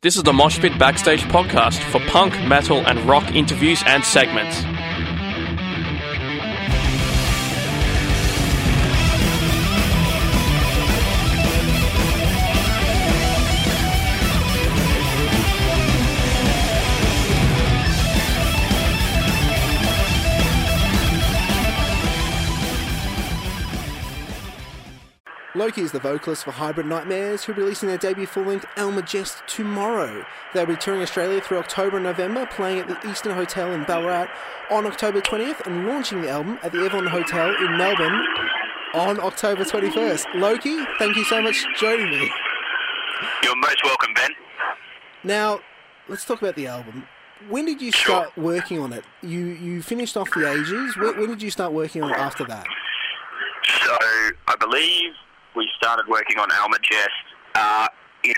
This is the Moshpit Backstage podcast for punk, metal, and rock interviews and segments. Loki is the vocalist for Hybrid Nightmares, who are releasing their debut full-length Almagest tomorrow. They'll be touring Australia through October and November, playing at the Eastern Hotel in Ballarat on October 20th, and launching the album at the Evelyn Hotel in Melbourne on October 21st. Loki, thank you so much for joining me. You're most welcome, Ben. Now, let's talk about the album. When did you Sure. start working on it? You you finished off the ages. When, when did you start working on it after that? So, I believe we started working on Almagest uh, in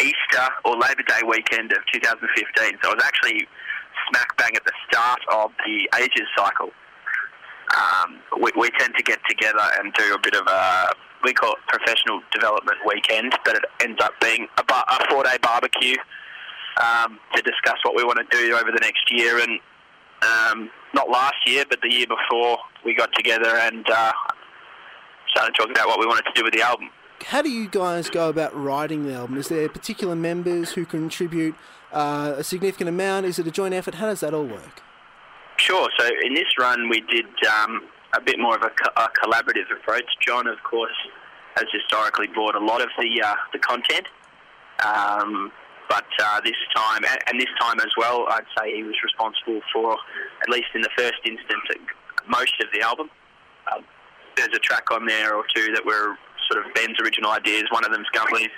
Easter or Labor Day weekend of 2015. So, it was actually smack bang at the start of the Ages cycle. Um, we, we tend to get together and do a bit of a, we call it professional development weekend, but it ends up being a, bar, a four day barbecue um, to discuss what we want to do over the next year. And um, not last year, but the year before, we got together and uh, started talking about what we wanted to do with the album. How do you guys go about writing the album? Is there particular members who contribute uh, a significant amount? Is it a joint effort? How does that all work? Sure. So in this run, we did um, a bit more of a, co- a collaborative approach. John, of course, has historically brought a lot of the uh, the content, um, but uh, this time, and, and this time as well, I'd say he was responsible for, at least in the first instance, most of the album. Um, there's a track on there or two that were sort of Ben's original ideas. One of them's Gumley's,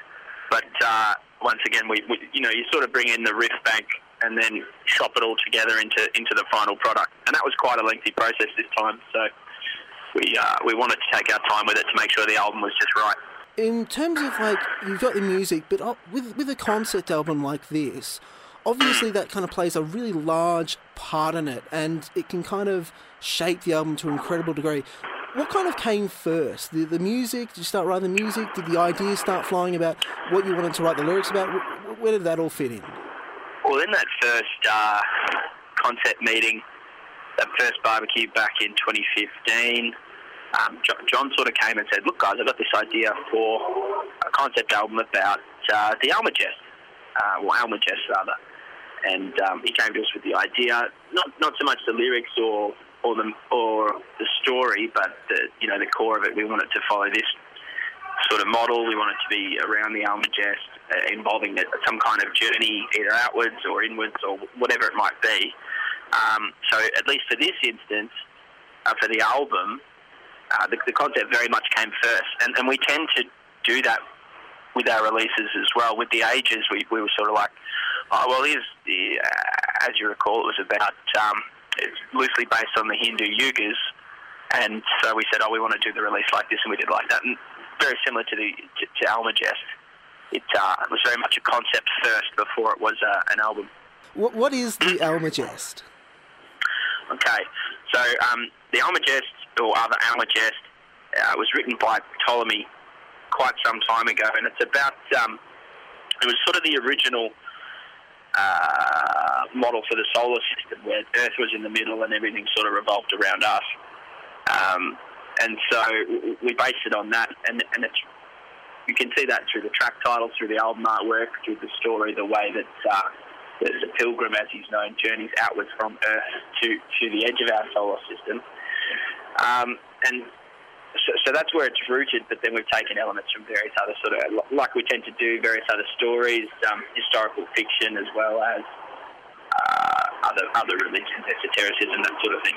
but uh, once again, we, we you know you sort of bring in the riff bank and then chop it all together into into the final product. And that was quite a lengthy process this time. So we uh, we wanted to take our time with it to make sure the album was just right. In terms of like you've got the music, but uh, with with a concept album like this, obviously that kind of plays a really large part in it, and it can kind of shape the album to an incredible degree. What kind of came first? The the music? Did you start writing the music? Did the ideas start flying about what you wanted to write the lyrics about? Wh- wh- Where did that all fit in? Well, in that first uh, concept meeting, that first barbecue back in 2015, um, John sort of came and said, "Look, guys, I've got this idea for a concept album about uh, the Almagest, uh, well, Almagest rather." And um, he came to us with the idea, not not so much the lyrics or or the or the story, but the you know the core of it. We wanted to follow this sort of model. We want it to be around the Almagest, uh, involving some kind of journey, either outwards or inwards or whatever it might be. Um, so at least for this instance, uh, for the album, uh, the, the concept very much came first, and, and we tend to do that with our releases as well. With the ages, we, we were sort of like, oh well, the, uh, as you recall, it was about um, it's loosely based on the Hindu yugas, and so we said, oh, we want to do the release like this, and we did like that. And very similar to the to, to Almagest. It uh, was very much a concept first before it was uh, an album. What what is the Almagest? Okay, so um, the Almagest, or other Alma Jest, uh, was written by Ptolemy quite some time ago, and it's about um, it was sort of the original uh, model for the solar system, where Earth was in the middle and everything sort of revolved around us. Um, and so we based it on that, and, and it's you can see that through the track title, through the album artwork, through the story, the way that uh, the, the pilgrim, as he's known, journeys outwards from Earth to, to the edge of our solar system. Um, and so, so that's where it's rooted, but then we've taken elements from various other sort of, like we tend to do, various other stories, um, historical fiction, as well as uh, other other religions, esotericism, that sort of thing.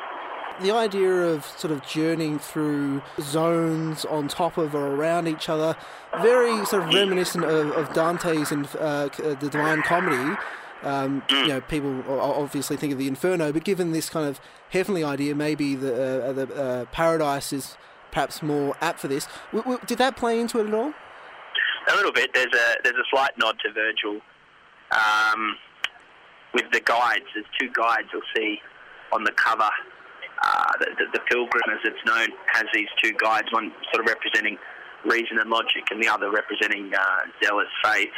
the idea of sort of journeying through zones on top of or around each other, very sort of reminiscent of, of Dante's and uh, uh, the Divine Comedy. Um, you know, people obviously think of the Inferno, but given this kind of heavenly idea, maybe the uh, the uh, paradise is perhaps more apt for this. W- w- did that play into it at all? A little bit. There's a there's a slight nod to Virgil um, with the guides. There's two guides you'll see on the cover. Uh, the, the, the pilgrim, as it's known, has these two guides. One sort of representing reason and logic, and the other representing uh, zealous faith.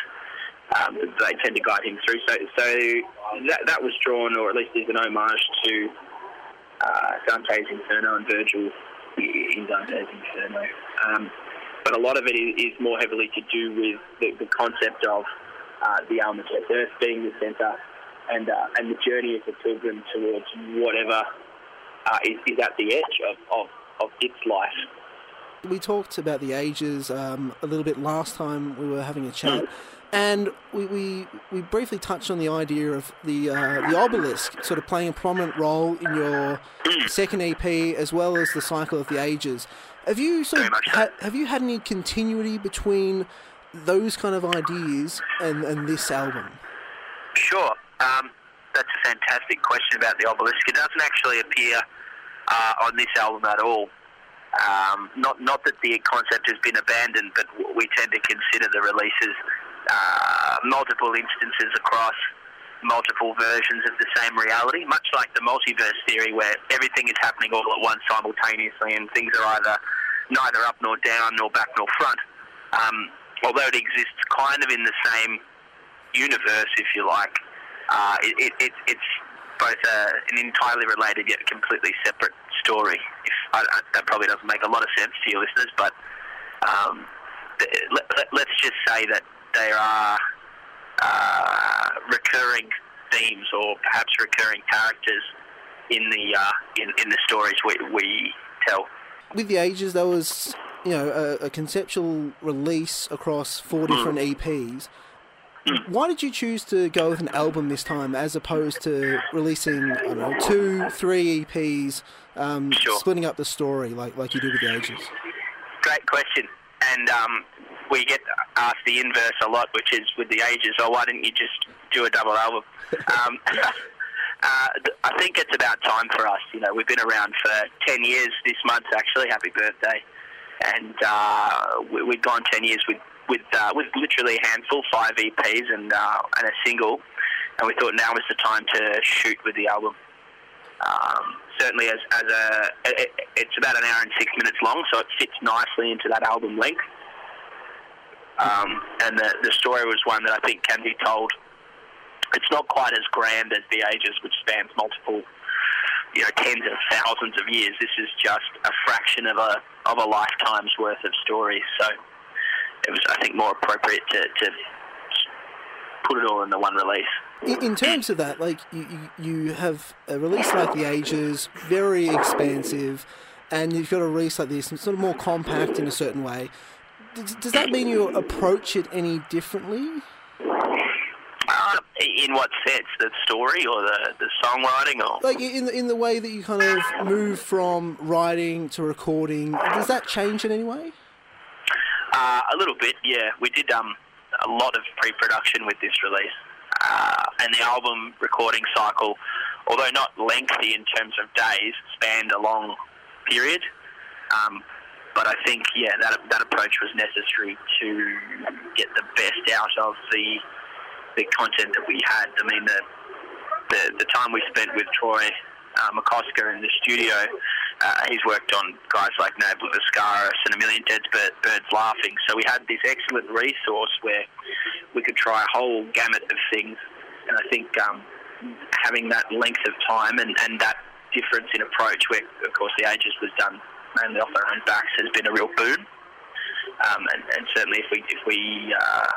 um, they tend to guide him through. So, so that, that was drawn, or at least is an homage to uh, Dante's Inferno and Virgil in. Um, but a lot of it is, more heavily to do with the, the concept of uh, the Alma Earth being the centre and uh, and the journey of the pilgrim towards whatever uh, is, is at the edge of, of, of its life. We talked about the ages um, a little bit last time we were having a chat. And we, we, we briefly touched on the idea of the uh, the obelisk sort of playing a prominent role in your second EP as well as the cycle of the ages. Have you sort of ha- have you had any continuity between those kind of ideas and, and this album? Sure. Um, that's a fantastic question about the obelisk. It doesn't actually appear uh, on this album at all. Um, not not that the concept has been abandoned, but we tend to consider the releases uh, multiple instances across multiple versions of the same reality, much like the multiverse theory, where everything is happening all at once simultaneously, and things are either neither up nor down, nor back nor front. Um, although it exists kind of in the same universe, if you like, uh, it, it, it's both a, an entirely related yet completely separate story. If I, I, that probably doesn't make a lot of sense to your listeners, but um, let, us let, just say that there are uh, recurring themes or perhaps recurring characters in the uh, in, in the stories we, we tell. With the ages, there was you know a, a conceptual release across four different mm. EPs. Why did you choose to go with an album this time as opposed to releasing I don't know two, three EPs, um, sure. splitting up the story like like you do with the ages? Great question, and um, we get asked the inverse a lot, which is with the ages. Oh, why didn't you just do a double album? um, uh, I think it's about time for us. You know, we've been around for ten years this month. Actually, happy birthday! And uh, we, we've gone ten years with with uh, with literally a handful, five EPs and uh, and a single. And we thought now was the time to shoot with the album. Um, certainly, as, as a it, it's about an hour and six minutes long, so it fits nicely into that album length. Um, and the, the story was one that I think can be told. It's not quite as grand as The Ages, which spans multiple, you know, tens of thousands of years. This is just a fraction of a of a lifetime's worth of stories. So it was, I think, more appropriate to, to put it all in the one release. In, in terms of that, like you, you have a release like The Ages, very expansive, and you've got a release like this, sort of more compact in a certain way. Does, does that mean you approach it any differently? Uh, in what sense? The story or the, the songwriting, or like in the, in the way that you kind of move from writing to recording? Does that change in any way? Uh, a little bit, yeah. We did um, a lot of pre-production with this release, uh, and the album recording cycle, although not lengthy in terms of days, spanned a long period. Um, but I think, yeah, that that approach was necessary to get the best out of the the content that we had. I mean, the the, the time we spent with Troy uh, McCosker in the studio. Uh, he's worked on guys like Ne Obliviscaris and A Million Dead Birds Laughing. So we had this excellent resource where we could try a whole gamut of things. And I think um, having that length of time and, and that difference in approach, where of course the Ages was done mainly off our own backs, has been a real boon. Um, and, and, certainly, if we if we uh,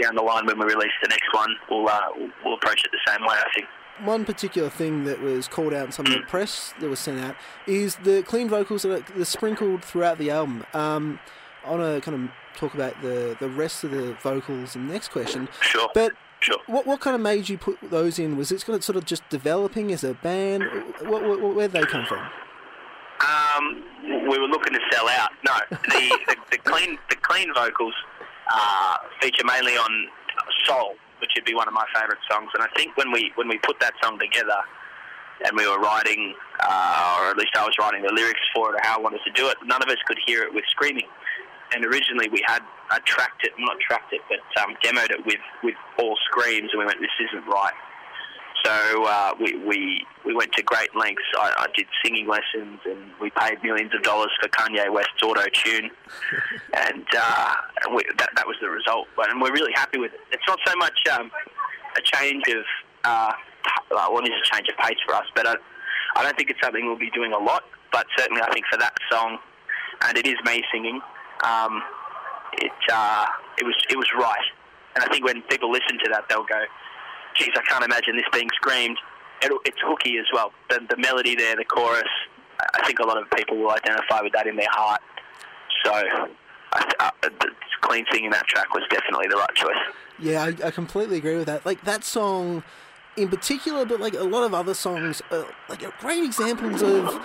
down the line when we release the next one, we'll, uh, we'll approach it the same way. I think one particular thing that was called out in some of the press that was sent out is the clean vocals that are, sprinkled throughout the album. Um, I want to kind of talk about the, the rest of the vocals in the next question. Sure. But sure. What what kind of made you put those in? Was it sort of just developing as a band? What, what, where did they come from? Um, we were looking to sell out. No, the, the, the clean the clean vocals uh, feature mainly on Sol which would be one of my favourite songs. And I think when we when we put that song together, and we were writing, uh, or at least I was writing the lyrics for it, or how I wanted to do it, none of us could hear it with screaming. And originally we had uh, tracked it, not tracked it, but um, demoed it with with all screams, and we went, this isn't right. So uh, we, we we went to great lengths. I, I did singing lessons, and we paid millions of dollars for Kanye West's auto tune, and, uh, we, that that was the result. But and we're really happy with it. It's not so much um, a change of uh, well, it is a change of pace for us, but I, I don't think it's something we'll be doing a lot. But certainly, I think for that song, and it is me singing, um, it uh, it was it was right. And I think when people listen to that, they'll go, geez, I can't imagine this being screamed. It, it's hooky as well. The, the melody there, the chorus, I think a lot of people will identify with that in their heart. So I, uh, the clean singing that track was definitely the right choice. Yeah, I, I completely agree with that. Like that song in particular, but like a lot of other songs, are, like are great examples of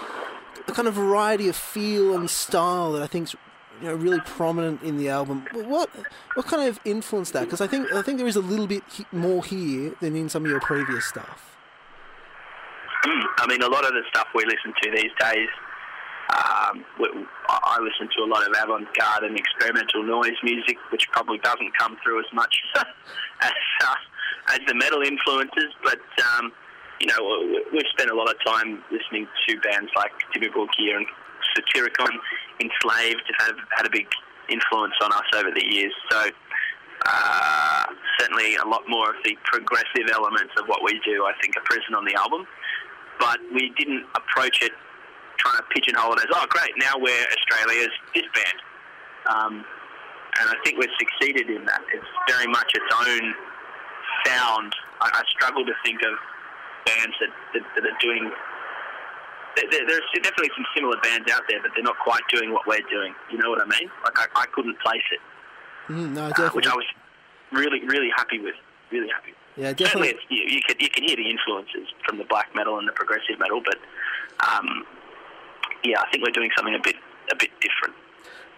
the kind of variety of feel and style that I think's you know really prominent in the album. What what kind of influenced that? Because I think I think there is a little bit more here than in some of your previous stuff. I mean, a lot of the stuff we listen to these days. Um, I listen to a lot of avant-garde and experimental noise music, which probably doesn't come through as much as uh, as the metal influences. But um, you know, we've spent a lot of time listening to bands like Typical Gear and Satyricon, Enslaved have had a big influence on us over the years. So uh, certainly a lot more of the progressive elements of what we do, I think, are present on the album. But we didn't approach it trying to pigeonhole it as, oh, great, now we're Australia's this band. Um, and I think we've succeeded in that. It's very much its own sound. I, I struggle to think of bands that, that, that are doing there's definitely some similar bands out there, but they're not quite doing what we're doing. You know what I mean? Like I, I couldn't place it. Mm, no, definitely. Uh, which I was really, really happy with. Really happy. Yeah, definitely. Certainly, you, you, can you can hear the influences from the black metal and the progressive metal, but um, yeah, I think we're doing something a bit a bit different.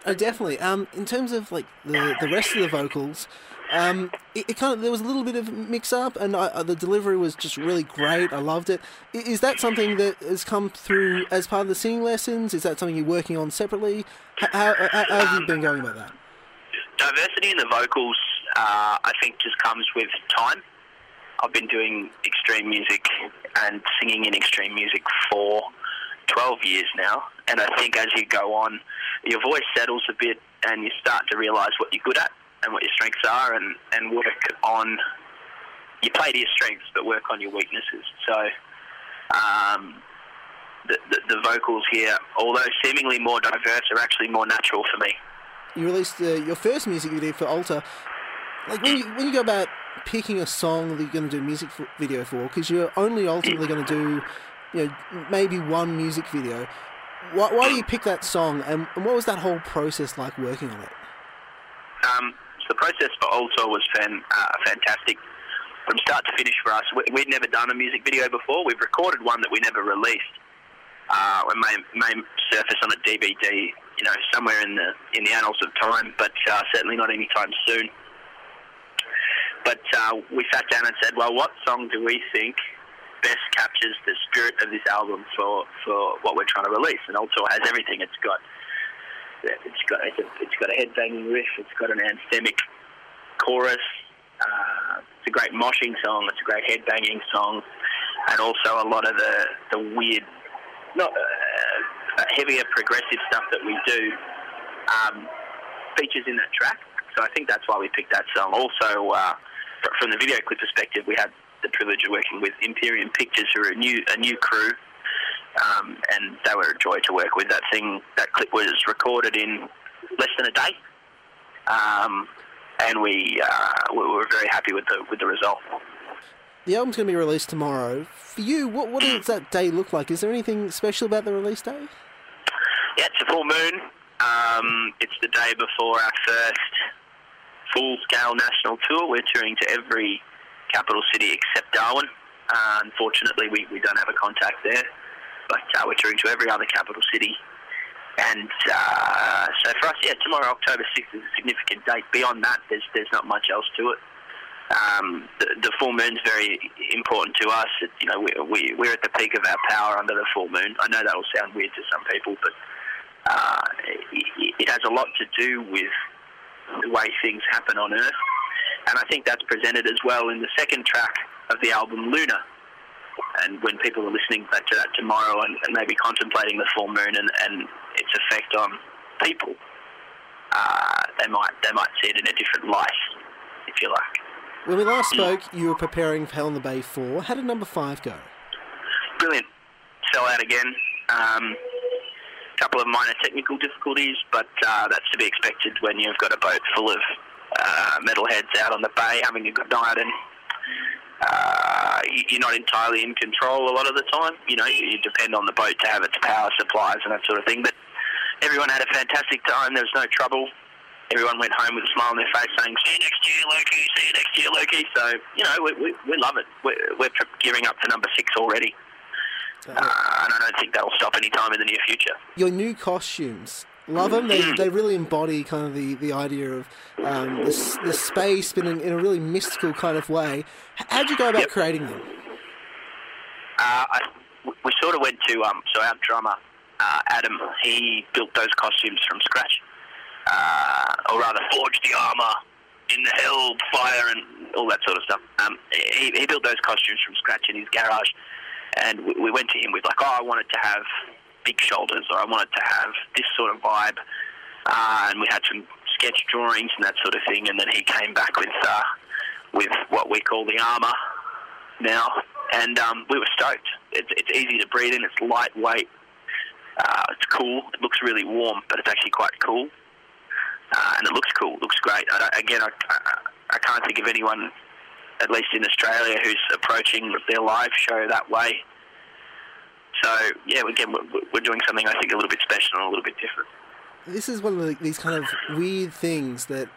Oh, definitely. Um, in terms of like the the rest of the vocals, um, it, it, kind of there was a little bit of mix up, and I, uh, the delivery was just really great. I loved it. Is that something that has come through as part of the singing lessons? Is that something you're working on separately? How, how, how have you been going about that? Diversity in the vocals, uh, I think, just comes with time. I've been doing extreme music and singing in extreme music for 12 years now, and I think as you go on, your voice settles a bit, and you start to realise what you're good at and what your strengths are, and, and work on. You play to your strengths, but work on your weaknesses. So, um, the, the, the, vocals here, although seemingly more diverse, are actually more natural for me. You released uh, your first music video for alter Like when you when you go about picking a song that you're going to do a music video for, because you're only ultimately going to do, you know, maybe one music video. Why, why do you pick that song, and, and what was that whole process like working on it? Um, the process for Altar was fan, uh, fantastic from start to finish for us. We, would never done a music video before. We've recorded one that we never released. Uh, it may, may surface on a DVD, you know, somewhere in the in the annals of time, but uh, certainly not anytime soon. But uh, we sat down and said, well, what song do we think best captures the spirit of this album for, for what we're trying to release? And also has everything. It's got it's got it's, a, it's got a headbanging riff. It's got an anthemic chorus. Uh, it's a great moshing song. It's a great headbanging song, and also a lot of the the weird, not uh, heavier progressive stuff that we do um, features in that track. So I think that's why we picked that song. Also, uh, from the video clip perspective, we had the privilege of working with Imperium Pictures, who are a new a new crew um, and they were a joy to work with. That thing, that clip was recorded in less than a day, um, and we uh, we were very happy with the with the result. The album's going to be released tomorrow. For you, what what does that day look like? Is there anything special about the release day? Yeah, it's a full moon. Um, it's the day before our first full-scale national tour. We're touring to every capital city except Darwin. Uh, unfortunately, we, we don't have a contact there but uh, we're touring to every other capital city. And uh, so for us, yeah, tomorrow, October 6th, is a significant date. Beyond that, there's there's not much else to it. Um, the, the full moon's very important to us. It, you know, we, we, we're at the peak of our power under the full moon. I know that will sound weird to some people, but uh, it, it has a lot to do with the way things happen on Earth. And I think that's presented as well in the second track of the album, Luna, And when people are listening back to that tomorrow and, and maybe contemplating the full moon and, and its effect on people, uh, they might they might see it in a different light, if you like. When we last spoke, you were preparing for Hell in the Bay 4. How did number 5 go? Brilliant. Sell out again. Um, couple of minor technical difficulties, but uh, that's to be expected when you've got a boat full of uh, metalheads out on the bay having a good night and uh, you're not entirely in control a lot of the time. You know, you depend on the boat to have its power supplies and that sort of thing. But everyone had a fantastic time. There was no trouble. Everyone went home with a smile on their face saying, see you next year, Loki, see you next year, Loki. So, you know, we, we, we love it. We're, we're gearing up for number six already. Uh, and I don't think that'll stop anytime in the near future. Your new costumes, love them. They, they really embody kind of the, the idea of um, the, the space, but in, in, a really mystical kind of way. How'd you go about yep. creating them? Uh, I, we sort of went to um, so our drummer uh, Adam. He built those costumes from scratch, uh, or rather forged the armor in the hell, fire, and all that sort of stuff. Um, he, he built those costumes from scratch in his garage, and we, we went to him with like, oh, I wanted to have big shoulders, or I wanted to have this sort of vibe. Uh, and we had some sketch drawings and that sort of thing. And then he came back with uh, with what we call the armour now, and um, we were stoked. It's, it's easy to breathe in. It's lightweight. Uh, it's cool. It looks really warm, but it's actually quite cool. Uh, and it looks cool. It looks great. I again, I, I, I can't think of anyone, at least in Australia, who's approaching their live show that way. So yeah, again, we're, doing something I think a little bit special and a little bit different. This is one of the, these kind of weird things that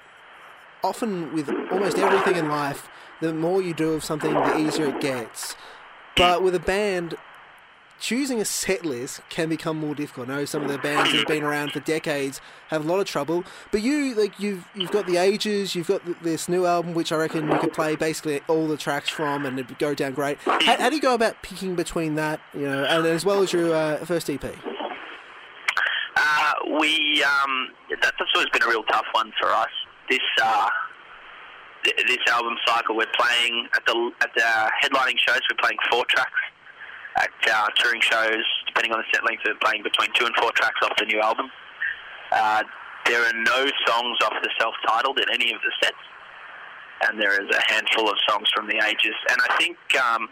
often with almost everything in life, the more you do of something, the easier it gets. But with a band, choosing a set list can become more difficult. I know some of the bands that have been around for decades have a lot of trouble, but you like you've you've got the ages, you've got this new album, which I reckon you could play basically all the tracks from, and it'd go down great. How, how do you go about picking between that, you know, and as well as your uh, first EP? Uh, we um, that's always been a real tough one for us. This uh, this album cycle, we're playing at the at the headlining shows. We're playing four tracks at uh, touring shows, depending on the set length, we're playing between two and four tracks off the new album. Uh, there are no songs off the self-titled in any of the sets, and there is a handful of songs from the ages. And I think um,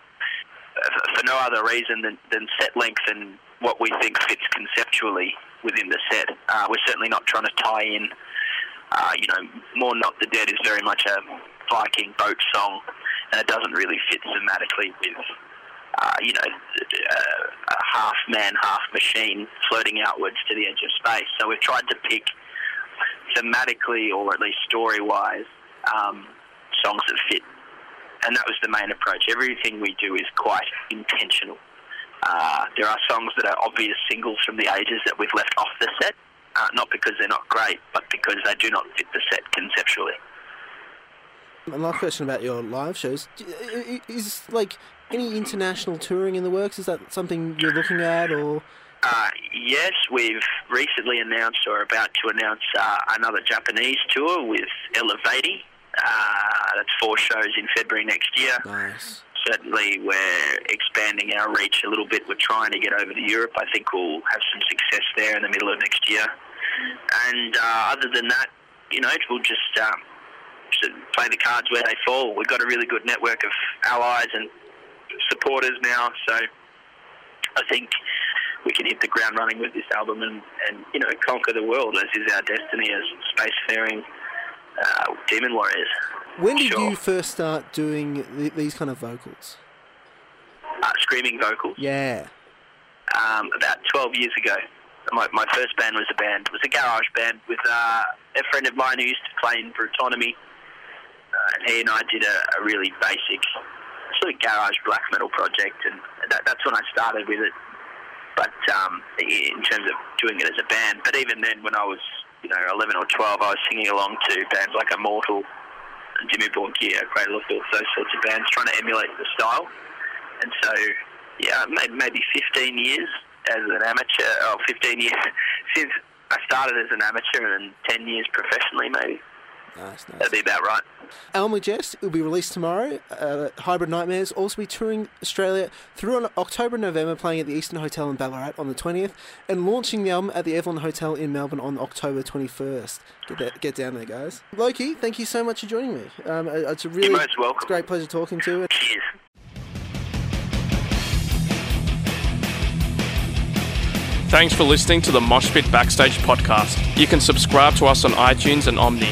for no other reason than, than set length and what we think fits conceptually within the set. Uh, we're certainly not trying to tie in. Uh, you know, More Not the Dead is very much a Viking boat song, and it doesn't really fit thematically with uh, you know, a half man, half machine floating outwards to the edge of space. So we've tried to pick thematically, or at least story wise, um, songs that fit. And that was the main approach. Everything we do is quite intentional. Uh, there are songs that are obvious singles from the ages that we've left off the set, uh, not because they're not great, but because they do not fit the set conceptually. And last question about your live shows is like any international touring in the works? Is that something you're looking at, or? Uh, yes, we've recently announced or about to announce uh, another Japanese tour with Elevati. Uh, that's four shows in February next year. Nice. Certainly, we're expanding our reach a little bit. We're trying to get over to Europe. I think we'll have some success there in the middle of next year. And uh, other than that, you know, we'll just um, play the cards where they fall. We've got a really good network of allies and supporters now. So I think we can hit the ground running with this album and, and you know conquer the world as is our destiny as spacefaring uh, demon warriors. When did sure. you first start doing th- these kind of vocals? Uh, screaming vocals. Yeah. Um, about 12 years ago. My, my first band was a band, it was a garage band with uh, a friend of mine who used to play in Brutonomy. Uh, and he and I did a, a really basic sort of garage black metal project, and that, that's when I started with it. But um, in terms of doing it as a band, but even then, when I was you know 11 or 12, I was singing along to bands like Immortal, Dimmu Borgir, Cradle of Filth, those sorts of bands, trying to emulate the style. And so, yeah, maybe, maybe 15 years as an amateur, or 15 years since I started as an amateur, and 10 years professionally, maybe. Nice, nice. That'd be about right. Almagest will be released tomorrow. Uh, Hybrid Nightmares also be touring Australia through on October and November, playing at the Eastern Hotel in Ballarat on the 20th, and launching the album at the Evelyn Hotel in Melbourne on October 21st. Get, that, get down there, guys. Loki, thank you so much for joining me. Um, it's a really You're most welcome. it's a great pleasure talking to you. Cheers. Thanks for listening to the Moshpit Backstage podcast. You can subscribe to us on iTunes and Omny.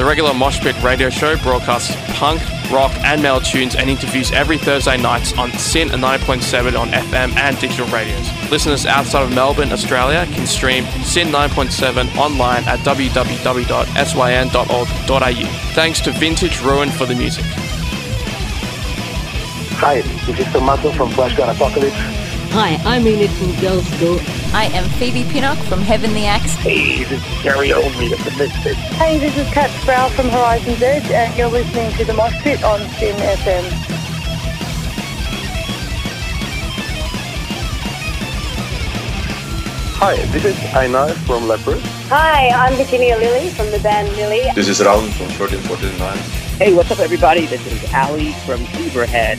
The regular Moshpit radio show broadcasts punk, rock, and metal tunes and interviews every Thursday nights on SYN 9.7 on FM and digital radios. Listeners outside of Melbourne, Australia can stream SYN 9.7 online at www.syn.org.au. Thanks to Vintage Ruin for the music. Hi, this is Tomato from Flash Gun Apocalypse. Hi, I'm Enid from Girlschool. I am Phoebe Pinnock from Heavenly Axe. Hey, this is Gary Oldmead of the Misfits. Hey, this is Kat Sproul from Horizon's Edge, and you're listening to The Mosh Pit on SYN FM. Hi, this is Einar from Leprous. Hi, I'm Virginia Lilly from the band Lily. This is Raul from 1349. Hey, what's up, everybody? This is Ali from Zebrahead.